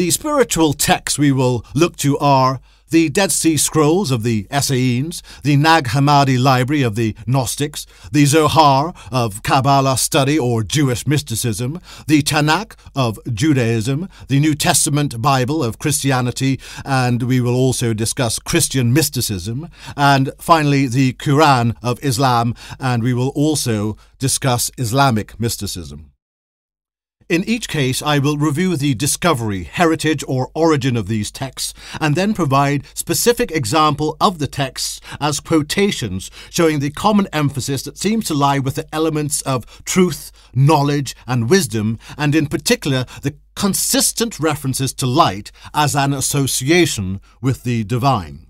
The spiritual texts we will look to are the Dead Sea Scrolls of the Essenes, the Nag Hammadi Library of the Gnostics, the Zohar of Kabbalah study or Jewish mysticism, the Tanakh of Judaism, the New Testament Bible of Christianity, and we will also discuss Christian mysticism, and finally the Quran of Islam, and we will also discuss Islamic mysticism. In each case, I will review the discovery, heritage, or origin of these texts, and then provide specific example of the texts as quotations, showing the common emphasis that seems to lie with the elements of truth, knowledge, and wisdom, and in particular the consistent references to light as an association with the divine.